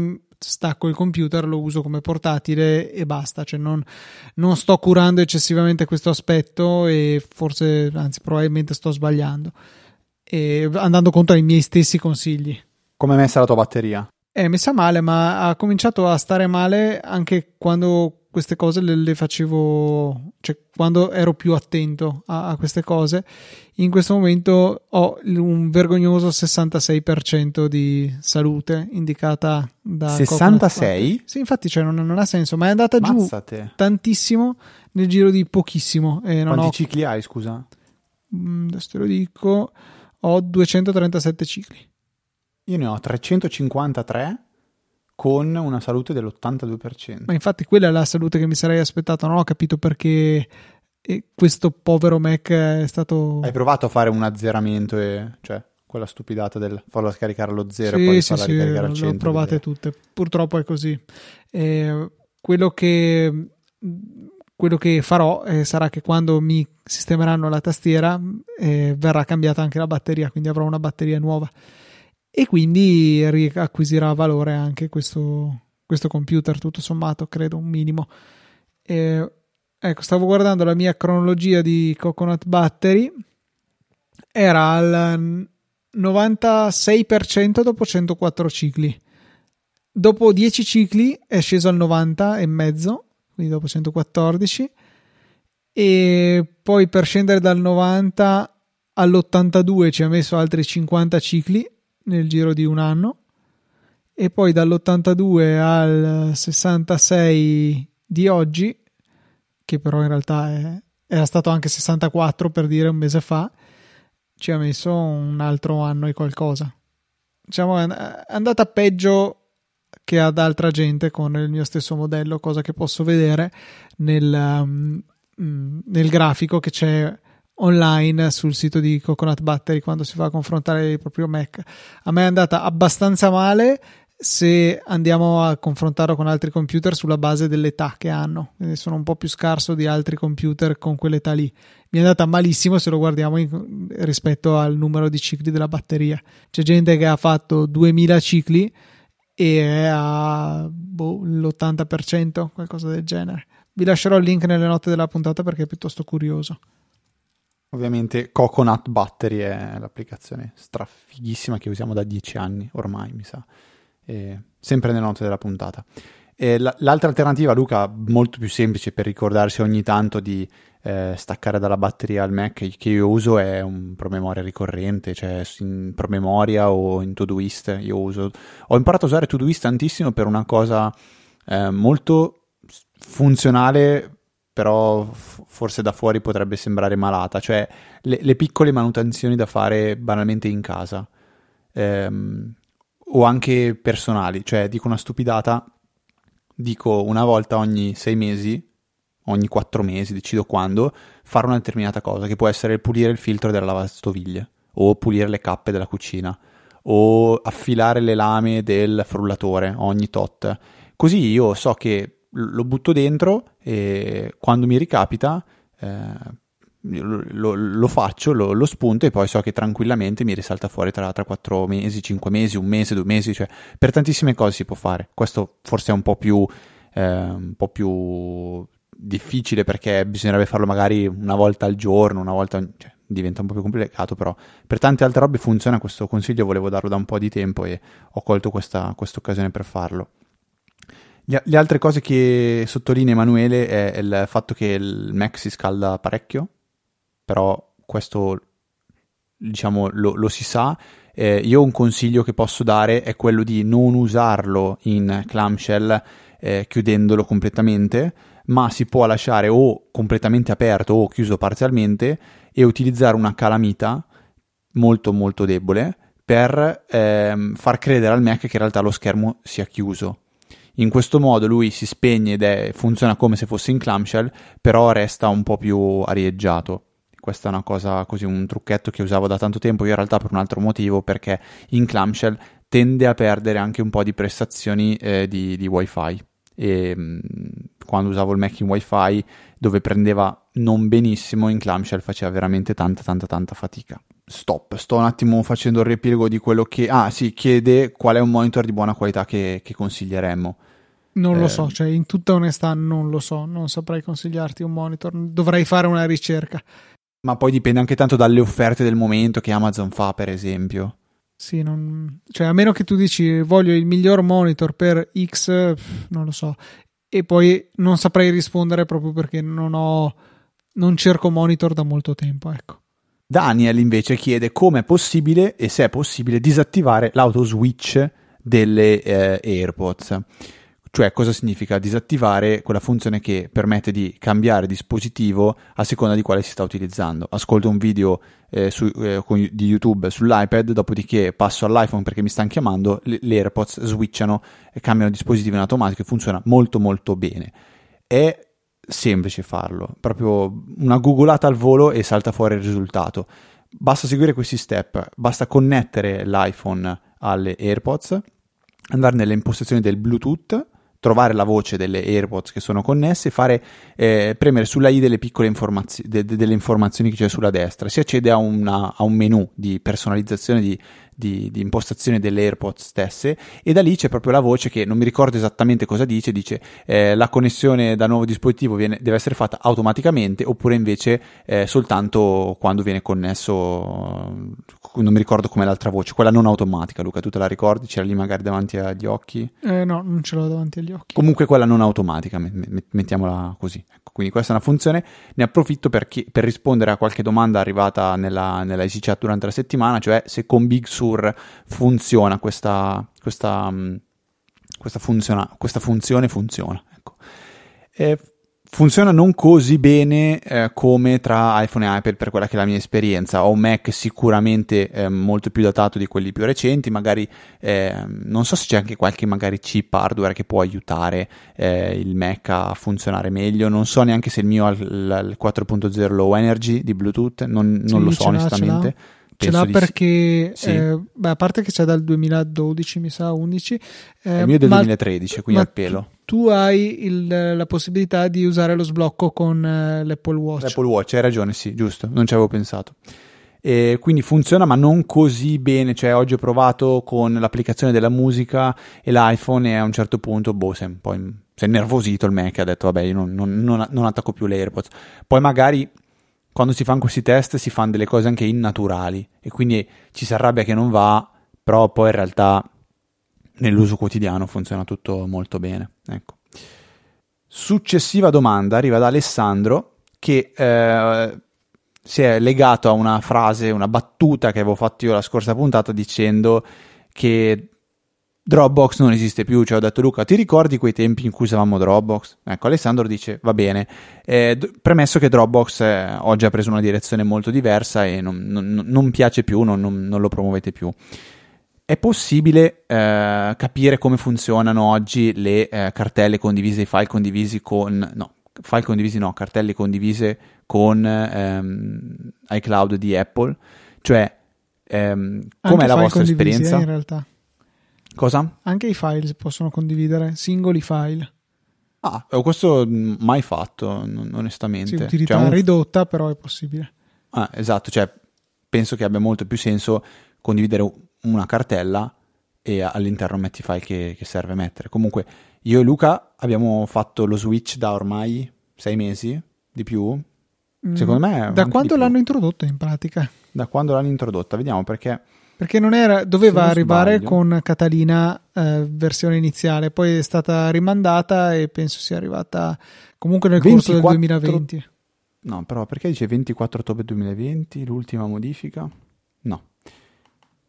stacco il computer, lo uso come portatile e basta. Cioè non, non sto curando eccessivamente questo aspetto e forse, anzi, probabilmente sto sbagliando. E andando contro i miei stessi consigli. Come è messa la tua batteria? È messa male, ma ha cominciato a stare male anche quando queste cose le, le, facevo, cioè quando ero più attento a, a, queste cose, in questo momento ho un vergognoso 66% di salute indicata da 66? Sì, infatti cioè, non, non, ha senso, ma è andata Mazzate. giù tantissimo nel giro di pochissimo. E non Quanti ho... cicli hai, scusa? Mm, adesso te lo dico, ho 237 cicli. Io ne ho 353 con una salute dell'82%. Ma infatti quella è la salute che mi sarei aspettato, non ho capito perché eh, questo povero Mac è stato... Hai provato a fare un azzeramento e... cioè quella stupidata del farlo scaricare allo zero sì, e poi sì, farla sì, ricaricare al 100. Le ho provate tutte, purtroppo è così. Eh, quello che quello che farò eh, sarà che quando mi sistemeranno la tastiera eh, verrà cambiata anche la batteria, quindi avrò una batteria nuova e quindi riacquisirà valore anche questo, questo computer, tutto sommato, credo un minimo. E, ecco, stavo guardando la mia cronologia di Coconut Battery, era al 96% dopo 104 cicli. Dopo 10 cicli è sceso al 90 e mezzo, quindi dopo 114 e poi per scendere dal 90 all'82 ci ha messo altri 50 cicli nel giro di un anno e poi dall'82 al 66 di oggi, che però in realtà è, era stato anche 64 per dire un mese fa, ci ha messo un altro anno e qualcosa. Diciamo è andata peggio che ad altra gente con il mio stesso modello, cosa che posso vedere nel, um, nel grafico che c'è online sul sito di Coconut Battery quando si va a confrontare il proprio Mac. A me è andata abbastanza male se andiamo a confrontarlo con altri computer sulla base dell'età che hanno. Sono un po' più scarso di altri computer con quell'età lì. Mi è andata malissimo se lo guardiamo in, rispetto al numero di cicli della batteria. C'è gente che ha fatto 2000 cicli e è a boh, l'80%, qualcosa del genere. Vi lascerò il link nelle note della puntata perché è piuttosto curioso. Ovviamente Coconut Battery è l'applicazione strafighissima che usiamo da dieci anni ormai, mi sa. E sempre nelle note della puntata. E l'altra alternativa, Luca, molto più semplice per ricordarsi ogni tanto di eh, staccare dalla batteria al Mac che io uso è un promemoria ricorrente, cioè in promemoria o in Todoist. Io uso. Ho imparato a usare Todoist tantissimo per una cosa eh, molto funzionale però forse da fuori potrebbe sembrare malata, cioè le, le piccole manutenzioni da fare banalmente in casa ehm, o anche personali, cioè dico una stupidata, dico una volta ogni sei mesi, ogni quattro mesi, decido quando, fare una determinata cosa, che può essere pulire il filtro della lavastoviglie o pulire le cappe della cucina o affilare le lame del frullatore ogni tot. Così io so che lo butto dentro e quando mi ricapita eh, lo, lo, faccio, lo, lo, spunto e poi so che tranquillamente mi risalta fuori tra, tra 4 mesi, 5 mesi, un mese, due mesi, cioè per tantissime cose si può fare. Questo forse è un po' più, eh, un po' più difficile perché bisognerebbe farlo magari una volta al giorno, una volta, cioè, diventa un po' più complicato, però per tante altre robe funziona questo consiglio, volevo darlo da un po' di tempo e ho colto questa occasione per farlo. Le altre cose che sottolinea Emanuele è il fatto che il Mac si scalda parecchio, però questo diciamo lo, lo si sa. Eh, io un consiglio che posso dare è quello di non usarlo in clamshell eh, chiudendolo completamente, ma si può lasciare o completamente aperto o chiuso parzialmente e utilizzare una calamita molto molto debole per ehm, far credere al Mac che in realtà lo schermo sia chiuso. In questo modo lui si spegne ed è, funziona come se fosse in clamshell, però resta un po' più arieggiato. Questa è una cosa così, un trucchetto che usavo da tanto tempo, io in realtà per un altro motivo, perché in clamshell tende a perdere anche un po' di prestazioni eh, di, di wifi. E mh, mm, quando usavo il Mac in wifi, dove prendeva non benissimo, in clamshell faceva veramente tanta, tanta, tanta fatica stop, sto un attimo facendo il riepilogo di quello che... Ah sì, chiede qual è un monitor di buona qualità che, che consiglieremmo. Non eh, lo so, cioè in tutta onestà non lo so, non saprei consigliarti un monitor, dovrei fare una ricerca. Ma poi dipende anche tanto dalle offerte del momento che Amazon fa, per esempio. Sì, non... cioè a meno che tu dici voglio il miglior monitor per X, non lo so. E poi non saprei rispondere proprio perché non ho... non cerco monitor da molto tempo, ecco. Daniel invece chiede come è possibile e se è possibile disattivare l'auto switch delle eh, AirPods. Cioè, cosa significa disattivare quella funzione che permette di cambiare dispositivo a seconda di quale si sta utilizzando? Ascolto un video eh, su, eh, di YouTube sull'iPad, dopodiché passo all'iPhone perché mi stanno chiamando, le AirPods switchano e cambiano dispositivo in automatico e funziona molto molto bene. È semplice farlo, proprio una googolata al volo e salta fuori il risultato. Basta seguire questi step, basta connettere l'iPhone alle AirPods, andare nelle impostazioni del Bluetooth, trovare la voce delle AirPods che sono connesse, fare, eh, premere sulla i delle piccole informazioni, de- delle informazioni che c'è sulla destra. Si accede a, una, a un menu di personalizzazione di, di, di, impostazione delle AirPods stesse e da lì c'è proprio la voce che non mi ricordo esattamente cosa dice, dice eh, la connessione da nuovo dispositivo viene, deve essere fatta automaticamente oppure invece eh, soltanto quando viene connesso non mi ricordo come l'altra voce, quella non automatica, Luca, tu te la ricordi? C'era lì magari davanti agli occhi? Eh, no, non ce l'ho davanti agli occhi. Comunque quella non automatica, mettiamola così. Quindi questa è una funzione, ne approfitto per, chi, per rispondere a qualche domanda arrivata nella, nella Easy Chat durante la settimana, cioè se con Big Sur funziona questa, questa, mm, questa, funziona, questa funzione, funziona. Ecco. E funziona non così bene eh, come tra iPhone e iPad per quella che è la mia esperienza. Ho un Mac sicuramente eh, molto più datato di quelli più recenti, magari eh, non so se c'è anche qualche magari chip hardware che può aiutare eh, il Mac a funzionare meglio. Non so neanche se il mio ha il, il 4.0 Low Energy di Bluetooth, non, non sì, lo so onestamente. Ce l'ha perché, sì. eh, beh, a parte che c'è dal 2012, mi sa, 11. Eh, il mio è del 2013, quindi al pelo. Tu, hai il, la possibilità di usare lo sblocco con eh, l'Apple Watch. L'Apple Watch, hai ragione, sì, giusto, non ci avevo pensato. E quindi funziona, ma non così bene. Cioè, oggi ho provato con l'applicazione della musica e l'iPhone, e a un certo punto, boh, si è un po' si è nervosito il Mac. Ha detto, vabbè, io non, non, non, non attacco più le AirPods. Poi magari quando si fanno questi test si fanno delle cose anche innaturali e quindi ci si arrabbia che non va, però poi in realtà nell'uso quotidiano funziona tutto molto bene. Ecco. Successiva domanda arriva da Alessandro che eh, si è legato a una frase, una battuta che avevo fatto io la scorsa puntata dicendo che Dropbox non esiste più, cioè ho detto Luca, ti ricordi quei tempi in cui usavamo Dropbox? Ecco, Alessandro dice, va bene, eh, premesso che Dropbox eh, oggi ha preso una direzione molto diversa e non, non, non piace più, non, non, lo promuovete più. È possibile eh, capire come funzionano oggi le eh, cartelle condivise, i file condivisi con... no, file condivisi no, cartelle condivise con ehm, iCloud di Apple? Cioè, ehm, com'è la vostra esperienza? in realtà. Cosa? Anche i file si possono condividere, singoli file. Ah, questo mai fatto, onestamente. Sì, utilità cioè, un... ridotta, però è possibile. Ah, esatto, cioè penso che abbia molto più senso condividere una cartella e all'interno metti i file che, che serve mettere. Comunque, io e Luca abbiamo fatto lo switch da ormai sei mesi, di più, Secondo me... Da quando l'hanno introdotto in pratica? Da quando l'hanno introdotta, vediamo perché... Perché non era, doveva non arrivare sbaglio. con Catalina eh, versione iniziale, poi è stata rimandata e penso sia arrivata comunque nel 24... corso del 2020. No, però perché dice 24 ottobre 2020 l'ultima modifica? No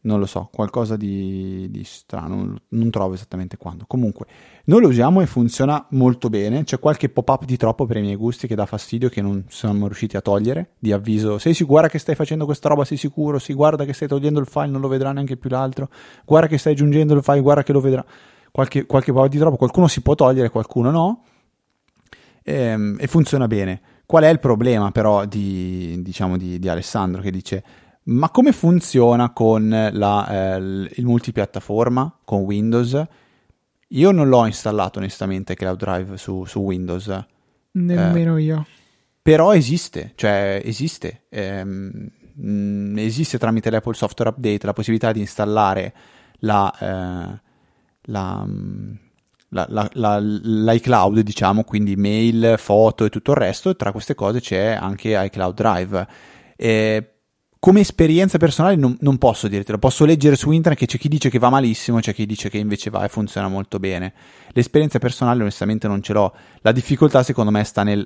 non lo so, qualcosa di, di strano, non, trovo esattamente quando. Comunque, noi lo usiamo e funziona molto bene. C'è qualche pop-up di troppo per i miei gusti che dà fastidio, che non siamo riusciti a togliere. Di avviso, sei sicura che stai facendo questa roba? Sei sicuro? Si guarda che stai togliendo il file, non lo vedrà neanche più l'altro. Guarda che stai aggiungendo il file, guarda che lo vedrà. Qualche, qualche pop-up di troppo, qualcuno si può togliere, qualcuno no. E, ehm, e funziona bene. Qual è il problema però di, diciamo, di, di Alessandro che dice ma come funziona con la, eh, il multipiattaforma, con Windows? Io non l'ho installato onestamente Cloud Drive su, su Windows. Nemmeno eh, io. Però esiste, cioè esiste. Ehm, mm, esiste tramite l'Apple Software Update la possibilità di installare la, eh, la, mm, la, la, l'iCloud, diciamo, quindi mail, foto e tutto il resto. E tra queste cose c'è anche iCloud Drive. Eh, come esperienza personale non, non, posso dirtelo, posso leggere su internet che c'è chi dice che va malissimo, c'è chi dice che invece va e funziona molto bene. L'esperienza personale onestamente non ce l'ho. La difficoltà secondo me sta nel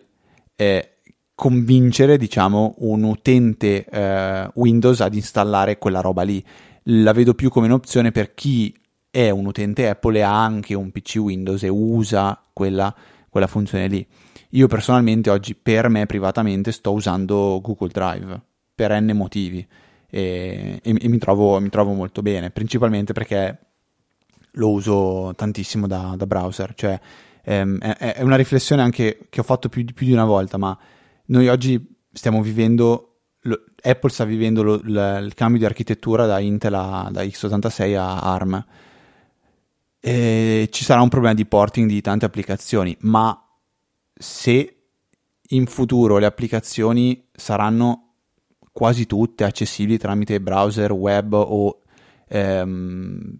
eh, convincere, diciamo, un utente eh, Windows ad installare quella roba lì. La vedo più come un'opzione per chi è un utente Apple e ha anche un PC Windows e usa quella, quella funzione lì. Io personalmente oggi per me privatamente sto usando Google Drive per n motivi e, e, e mi, trovo, mi, trovo, molto bene, principalmente perché lo uso tantissimo da, da browser, cioè ehm, è, è, una riflessione anche che ho fatto più, più, di una volta, ma noi oggi stiamo vivendo, lo, Apple sta vivendo lo, l, il cambio di architettura da Intel a, da x86 a ARM. E ci sarà un problema di porting di tante applicazioni, ma se in futuro le applicazioni saranno quasi tutte accessibili tramite browser, web o ehm,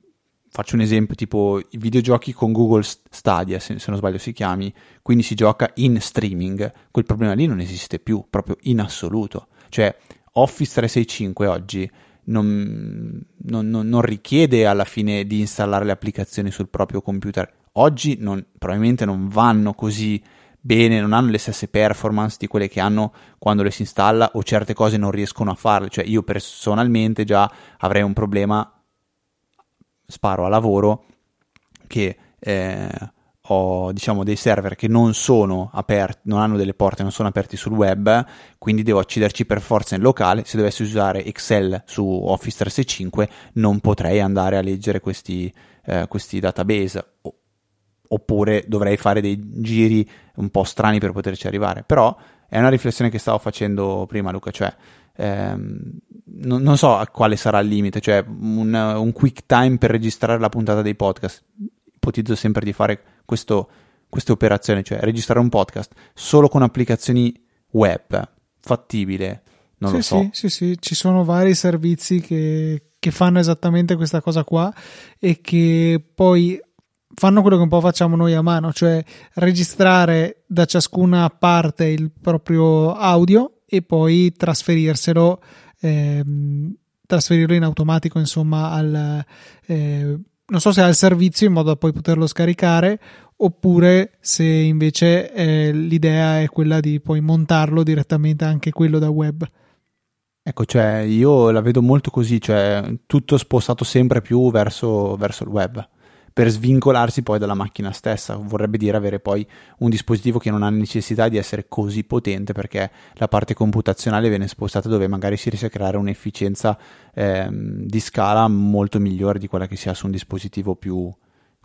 faccio un esempio tipo i videogiochi con Google Stadia, se, se, non sbaglio si chiami, quindi si gioca in streaming, quel problema lì non esiste più, proprio in assoluto. Cioè Office 365 oggi non, non, non, non richiede alla fine di installare le applicazioni sul proprio computer. Oggi probabilmente non vanno così bene, non hanno le stesse performance di quelle che hanno quando le si installa o certe cose non riescono a farle. Cioè io personalmente già avrei un problema, sparo a lavoro, che eh, ho diciamo dei server che non sono aperti, non hanno delle porte, non sono aperti sul web, quindi devo accederci per forza in locale. Se dovessi usare Excel su Office 365 non potrei andare a leggere questi, eh, questi database oppure dovrei fare dei giri un po' strani per poterci arrivare. Però è una riflessione che stavo facendo prima, Luca, cioè ehm, non, non, so quale sarà il limite, cioè un, un, quick time per registrare la puntata dei podcast. Ipotizzo sempre di fare questo, queste operazioni, cioè registrare un podcast solo con applicazioni web, fattibile. Non sì, lo so. Sì, sì, sì, ci sono vari servizi che, che fanno esattamente questa cosa qua e che poi fanno quello che un po' facciamo noi a mano, cioè registrare da ciascuna parte il proprio audio e poi trasferirselo, ehm, trasferirlo in automatico, insomma, al, eh, non so se al servizio in modo da poi poterlo scaricare oppure se invece eh, l'idea è quella di poi montarlo direttamente anche quello da web. Ecco, cioè io la vedo molto così, cioè tutto spostato sempre più verso, verso il web per svincolarsi poi dalla macchina stessa. Vorrebbe dire avere poi un dispositivo che non ha necessità di essere così potente perché la parte computazionale viene spostata dove magari si riesce a creare un'efficienza ehm, di scala molto migliore di quella che si ha su un dispositivo più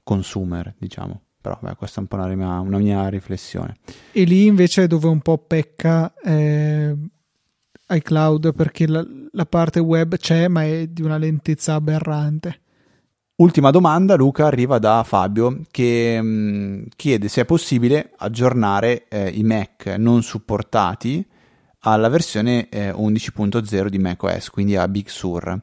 consumer, diciamo. Però beh, questa è un po' una mia, una mia riflessione. E lì invece è dove un po' pecca eh, iCloud perché la, la parte web c'è ma è di una lentezza aberrante. Ultima domanda, Luca, arriva da Fabio che mh, mm, chiede se è possibile aggiornare eh, i Mac non supportati alla versione eh, 11.0 di macOS, quindi a Big Sur,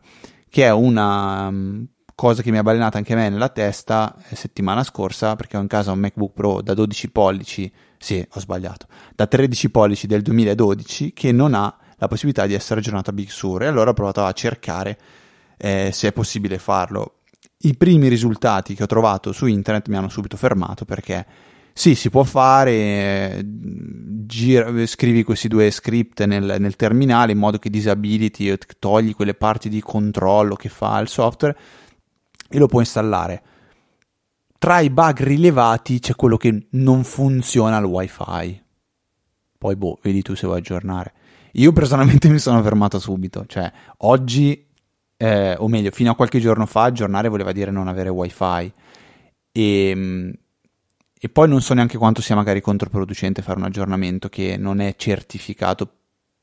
che è una um, cosa che mi ha balenato anche me nella testa eh, settimana scorsa perché ho in casa un MacBook Pro da 12 pollici sì, ho sbagliato, da 13 pollici del 2012 che non ha la possibilità di essere aggiornato a Big Sur e allora ho provato a cercare eh, se è possibile farlo. I primi risultati che ho trovato su internet mi hanno subito fermato perché sì, si può fare, eh, gira, scrivi questi due script nel, nel, terminale in modo che disabiliti e togli quelle parti di controllo che fa il software e lo puoi installare. Tra i bug rilevati c'è quello che non funziona al wifi. Poi boh, vedi tu se vuoi aggiornare. Io personalmente mi sono fermato subito, cioè oggi, eh, o meglio, fino a qualche giorno fa aggiornare voleva dire non avere wifi. E ehm, e poi non so neanche quanto sia magari controproducente fare un aggiornamento che non è certificato,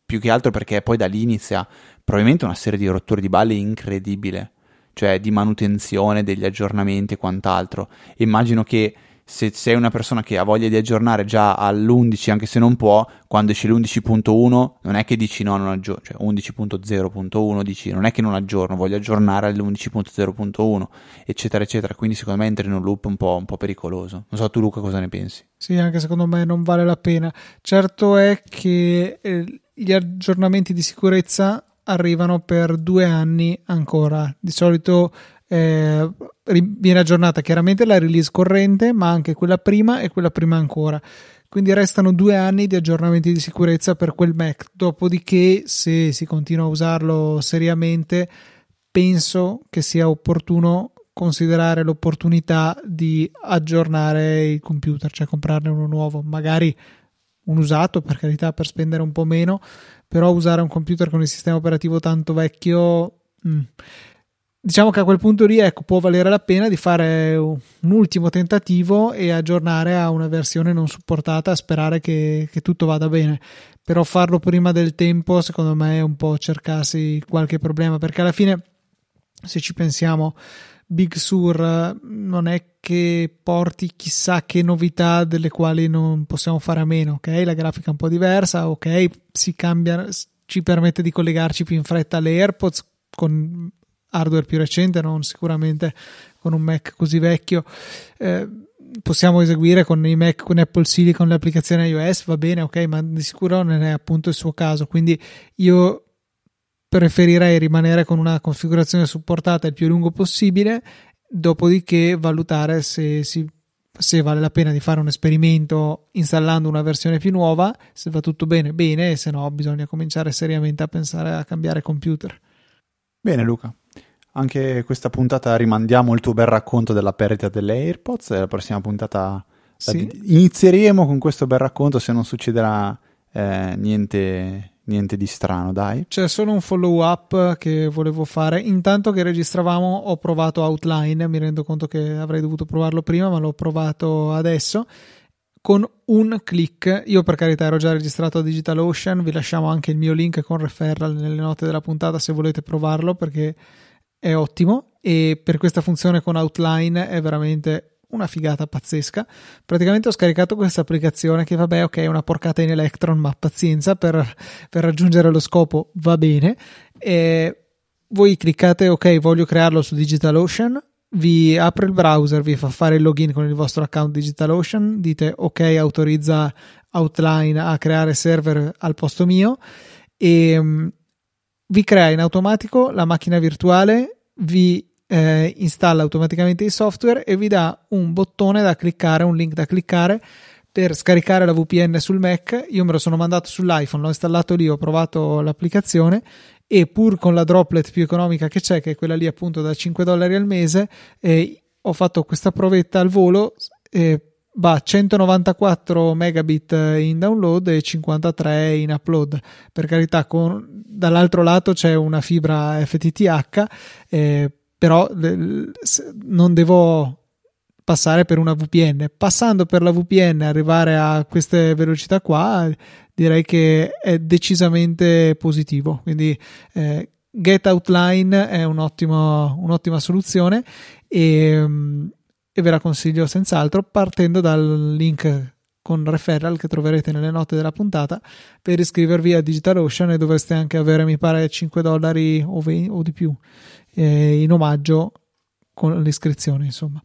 più che altro perché poi da lì inizia probabilmente una serie di rotture di balle incredibile, cioè di manutenzione degli aggiornamenti e quant'altro. Immagino che se sei una persona che ha voglia di aggiornare già all'11 anche se non può, quando esce l'11.1 non è che dici no, non aggiorno, cioè 11.0.1 dici non è che non aggiorno, voglio aggiornare all'11.0.1 eccetera eccetera, quindi secondo me entri in un loop un po', un po' pericoloso. Non so tu Luca cosa ne pensi? Sì, anche secondo me non vale la pena. Certo è che eh, gli aggiornamenti di sicurezza arrivano per due anni ancora. Di solito eh, viene aggiornata chiaramente la release corrente, ma anche quella prima e quella prima ancora. Quindi restano due anni di aggiornamenti di sicurezza per quel Mac. Dopodiché, se si continua a usarlo seriamente, penso che sia opportuno considerare l'opportunità di aggiornare il computer, cioè comprarne uno nuovo, magari un usato per carità per spendere un po' meno, però usare un computer con il sistema operativo tanto vecchio mh, mm, diciamo che a quel punto lì ecco, può valere la pena di fare un ultimo tentativo e aggiornare a una versione non supportata, sperare che, che, tutto vada bene. Però farlo prima del tempo, secondo me, è un po' cercarsi qualche problema, perché alla fine, se ci pensiamo, Big Sur non è che porti chissà che novità delle quali non possiamo fare a meno, ok? La grafica è un po' diversa, ok? Si cambia, ci permette di collegarci più in fretta alle AirPods con hardware più recente, non sicuramente con un Mac così vecchio. Eh, possiamo eseguire con i Mac con Apple Silicon le applicazioni iOS, va bene, ok, ma di sicuro non è appunto il suo caso. Quindi io preferirei rimanere con una configurazione supportata il più lungo possibile, dopodiché valutare se, si, se vale la pena di fare un esperimento installando una versione più nuova. Se va tutto bene, bene, se no bisogna cominciare seriamente a pensare a cambiare computer. Bene, Luca anche questa puntata rimandiamo il tuo bel racconto della perdita delle AirPods e la prossima puntata sì. la, inizieremo con questo bel racconto se non succederà eh, niente, niente di strano, dai. C'è solo un follow up che volevo fare. Intanto che registravamo ho provato Outline, mi rendo conto che avrei dovuto provarlo prima, ma l'ho provato adesso con un click. Io per carità ero già registrato a DigitalOcean, vi lasciamo anche il mio link con referral nelle note della puntata se volete provarlo perché è ottimo e per questa funzione con Outline è veramente una figata pazzesca. Praticamente ho scaricato questa applicazione che vabbè ok è una porcata in Electron ma pazienza per, per raggiungere lo scopo va bene. E voi cliccate ok voglio crearlo su DigitalOcean vi apre il browser, vi fa fare il login con il vostro account DigitalOcean, dite ok, autorizza Outline a creare server al posto mio e um, vi crea in automatico la macchina virtuale vi eh, installa automaticamente il software e vi dà un bottone da cliccare, un link da cliccare per scaricare la VPN sul Mac. Io me lo sono mandato sull'iPhone, l'ho installato lì, ho provato l'applicazione e pur con la droplet più economica che c'è, che è quella lì appunto da 5 dollari al mese, eh, ho fatto questa provetta al volo. Eh, va 194 megabit in download e 53 in upload. Per carità, con, dall'altro lato c'è una fibra FTTH, eh, però eh, non devo passare per una VPN. Passando per la VPN arrivare a queste velocità qua, direi che è decisamente positivo. Quindi eh, Get Outline è un ottimo, un'ottima soluzione e e ve la consiglio senz'altro partendo dal link con referral che troverete nelle note della puntata per iscrivervi a DigitalOcean e dovreste anche avere mi pare 5 dollari o, 20, o di più eh, in omaggio con l'iscrizione insomma.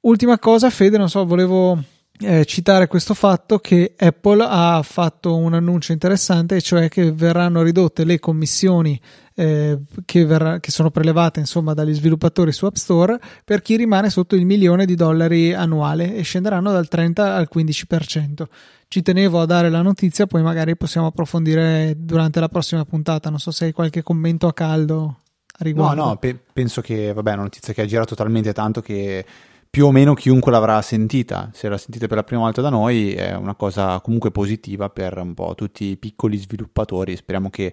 Ultima cosa Fede non so volevo eh, citare questo fatto che Apple ha fatto un annuncio interessante, cioè che verranno ridotte le commissioni eh, che, verrà, che, sono prelevate insomma dagli sviluppatori su App Store per chi rimane sotto il milione di dollari annuale e scenderanno dal 30 al 15%. Ci tenevo a dare la notizia, poi magari possiamo approfondire durante la prossima puntata. Non so se hai qualche commento a caldo a riguardo. No, no, pe- penso che vabbè, è una notizia che ha girato talmente tanto che più o meno chiunque l'avrà sentita, se l'ha sentita per la prima volta da noi, è una cosa comunque positiva per un po' tutti i piccoli sviluppatori. Speriamo che.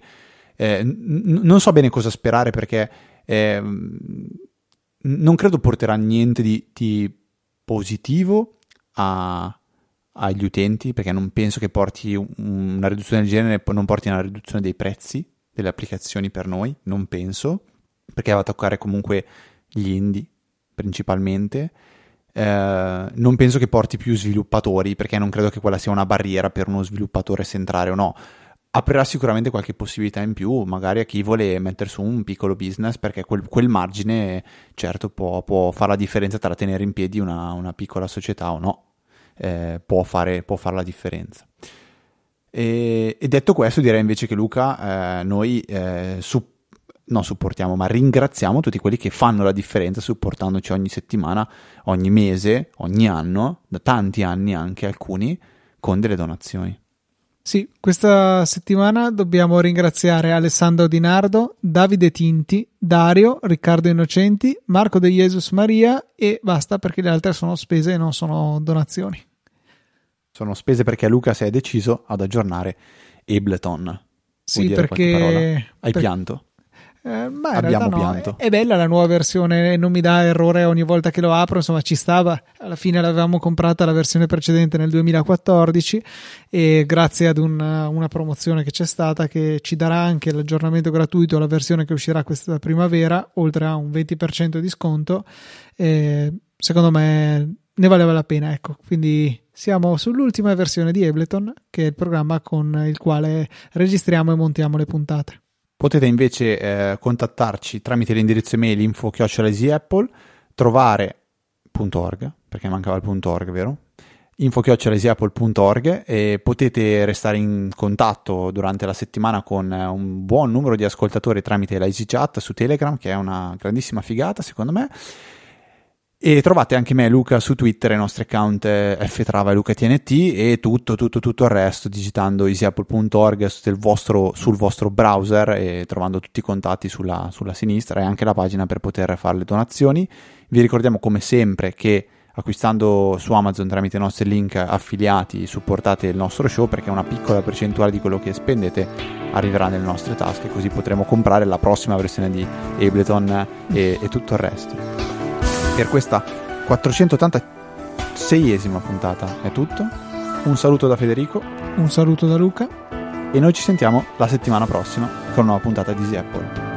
Eh, n- non so bene cosa sperare perché eh, non credo porterà niente di, di positivo a, agli utenti, perché non penso che porti una riduzione del genere, non porti una riduzione dei prezzi delle applicazioni per noi, non penso, perché va a toccare comunque gli indie principalmente. Eh, non penso che porti più sviluppatori perché non credo che quella sia una barriera per uno sviluppatore se entrare o no. Aprirà sicuramente qualche possibilità in più, magari a chi vuole mettere su un piccolo business, perché quel, quel margine certo può, può, fare la differenza tra tenere in piedi una, una piccola società o no, eh, può, fare, può fare la differenza. E, e, detto questo, direi invece che Luca, eh, noi eh, su non supportiamo, ma ringraziamo tutti quelli che fanno la differenza supportandoci ogni settimana, ogni mese, ogni anno, da tanti anni anche alcuni, con delle donazioni. Sì, questa settimana dobbiamo ringraziare Alessandro Di Nardo, Davide Tinti, Dario, Riccardo Innocenti, Marco De Jesus Maria e basta perché le altre sono spese e non sono donazioni. Sono spese perché Luca si è deciso ad aggiornare Ableton. Sì, perché... Hai per... pianto? Eh, ma Abbiamo no. pianto. È, è, bella la nuova versione, non mi dà errore ogni volta che lo apro, insomma ci stava. Alla fine l'avevamo comprata la versione precedente nel 2014 e grazie ad un, una promozione che c'è stata che ci darà anche l'aggiornamento gratuito alla versione che uscirà questa primavera, oltre a un 20% di sconto, eh, secondo me ne valeva la pena, ecco. Quindi siamo sull'ultima versione di Ableton, che è il programma con il quale registriamo e montiamo le puntate. Potete invece eh, contattarci tramite l'indirizzo email info apple trovare.org, perché mancava il .org, vero? info apple.org e potete restare in contatto durante la settimana con eh, un buon numero di ascoltatori tramite la EasyChat su Telegram, che è una grandissima figata secondo me e trovate anche me, Luca, su Twitter, i nostri account ftrava e lucatnt e tutto, tutto, tutto il resto digitando easyapple.org sul vostro, sul vostro browser e trovando tutti i contatti sulla, sulla sinistra e anche la pagina per poter fare le donazioni. Vi ricordiamo come sempre che acquistando su Amazon tramite i nostri link affiliati supportate il nostro show perché una piccola percentuale di quello che spendete arriverà nelle nostre tasche così potremo comprare la prossima versione di Ableton e, e tutto il resto per questa 486esima puntata è tutto. Un saluto da Federico. Un saluto da Luca. E noi ci sentiamo la settimana prossima con una nuova puntata di Easy Apple.